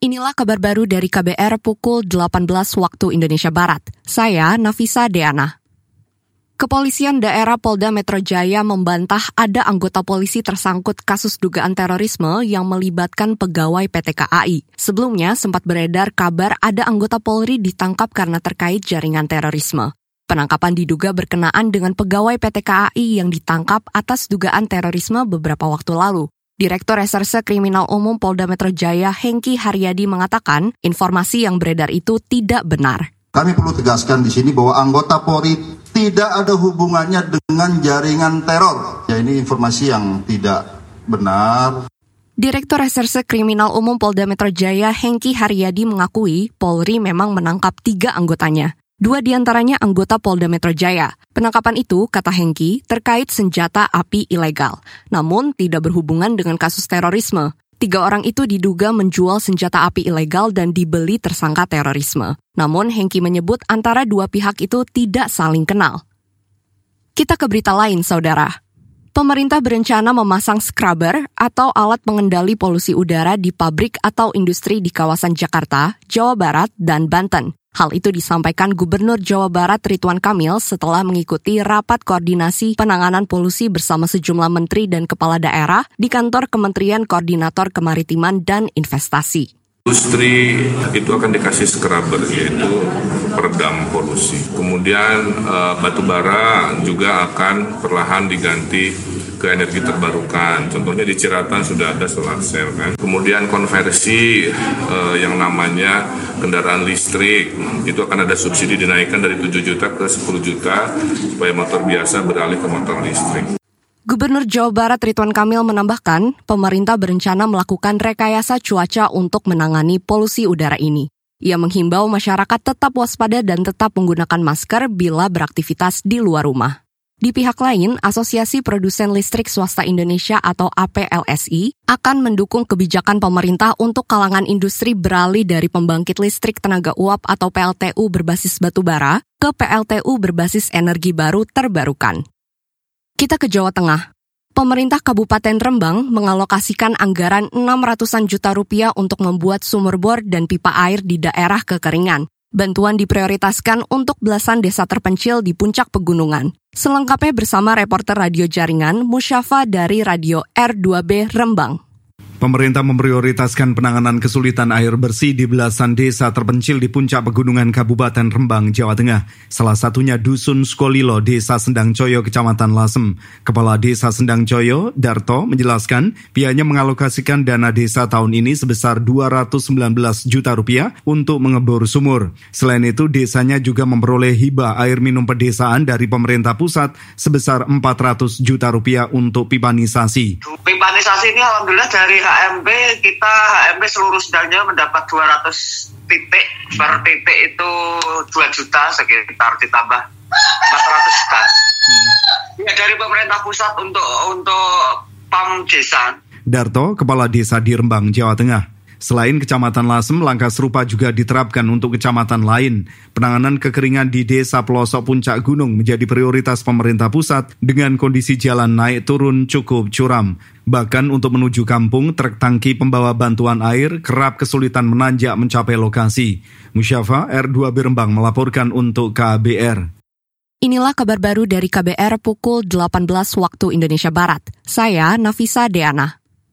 Inilah kabar baru dari KBR pukul 18 waktu Indonesia Barat. Saya Nafisa Deana. Kepolisian daerah Polda Metro Jaya membantah ada anggota polisi tersangkut kasus dugaan terorisme yang melibatkan pegawai PT KAI. Sebelumnya sempat beredar kabar ada anggota Polri ditangkap karena terkait jaringan terorisme. Penangkapan diduga berkenaan dengan pegawai PT KAI yang ditangkap atas dugaan terorisme beberapa waktu lalu. Direktur Reserse Kriminal Umum Polda Metro Jaya Hengki Haryadi mengatakan informasi yang beredar itu tidak benar. Kami perlu tegaskan di sini bahwa anggota Polri tidak ada hubungannya dengan jaringan teror. Ya ini informasi yang tidak benar. Direktur Reserse Kriminal Umum Polda Metro Jaya Hengki Haryadi mengakui Polri memang menangkap tiga anggotanya. Dua di antaranya anggota Polda Metro Jaya. Penangkapan itu, kata Hengki, terkait senjata api ilegal. Namun tidak berhubungan dengan kasus terorisme. Tiga orang itu diduga menjual senjata api ilegal dan dibeli tersangka terorisme. Namun Hengki menyebut antara dua pihak itu tidak saling kenal. Kita ke berita lain, saudara. Pemerintah berencana memasang scrubber atau alat pengendali polusi udara di pabrik atau industri di kawasan Jakarta, Jawa Barat, dan Banten. Hal itu disampaikan Gubernur Jawa Barat Ridwan Kamil setelah mengikuti rapat koordinasi penanganan polusi bersama sejumlah menteri dan kepala daerah di kantor Kementerian Koordinator Kemaritiman dan Investasi. Industri itu akan dikasih scrubber yaitu peredam polusi. Kemudian uh, batu bara juga akan perlahan diganti ke energi terbarukan. Contohnya di Ciratan sudah ada solar cell kan. Kemudian konversi uh, yang namanya kendaraan listrik itu akan ada subsidi dinaikkan dari 7 juta ke 10 juta supaya motor biasa beralih ke motor listrik. Gubernur Jawa Barat Ridwan Kamil menambahkan, pemerintah berencana melakukan rekayasa cuaca untuk menangani polusi udara ini. Ia menghimbau masyarakat tetap waspada dan tetap menggunakan masker bila beraktivitas di luar rumah. Di pihak lain, Asosiasi Produsen Listrik Swasta Indonesia atau APLSI akan mendukung kebijakan pemerintah untuk kalangan industri beralih dari pembangkit listrik tenaga uap atau PLTU berbasis batu bara ke PLTU berbasis energi baru terbarukan. Kita ke Jawa Tengah. Pemerintah Kabupaten Rembang mengalokasikan anggaran 600-an juta rupiah untuk membuat sumur bor dan pipa air di daerah kekeringan. Bantuan diprioritaskan untuk belasan desa terpencil di puncak pegunungan. Selengkapnya bersama reporter radio jaringan Musyafa dari Radio R2B Rembang. Pemerintah memprioritaskan penanganan kesulitan air bersih di belasan desa terpencil di puncak pegunungan Kabupaten Rembang, Jawa Tengah. Salah satunya Dusun Skolilo, Desa Sendang Coyo, Kecamatan Lasem. Kepala Desa Sendang Coyo, Darto, menjelaskan pihaknya mengalokasikan dana desa tahun ini sebesar 219 juta rupiah untuk mengebor sumur. Selain itu, desanya juga memperoleh hibah air minum pedesaan dari pemerintah pusat sebesar 400 juta rupiah untuk pipanisasi. Pipanisasi ini alhamdulillah dari HMB kita HMB seluruh sedangnya mendapat 200 titik per titik itu 2 juta sekitar ditambah 400 juta. Hmm. Ya dari pemerintah pusat untuk untuk PAM desa. Darto, Kepala Desa di Rembang, Jawa Tengah. Selain Kecamatan Lasem, langkah serupa juga diterapkan untuk kecamatan lain. Penanganan kekeringan di desa pelosok puncak gunung menjadi prioritas pemerintah pusat dengan kondisi jalan naik turun cukup curam. Bahkan untuk menuju kampung, truk tangki pembawa bantuan air kerap kesulitan menanjak mencapai lokasi. Musyafa R2 Birembang melaporkan untuk KBR. Inilah kabar baru dari KBR pukul 18 waktu Indonesia Barat. Saya Nafisa Deana.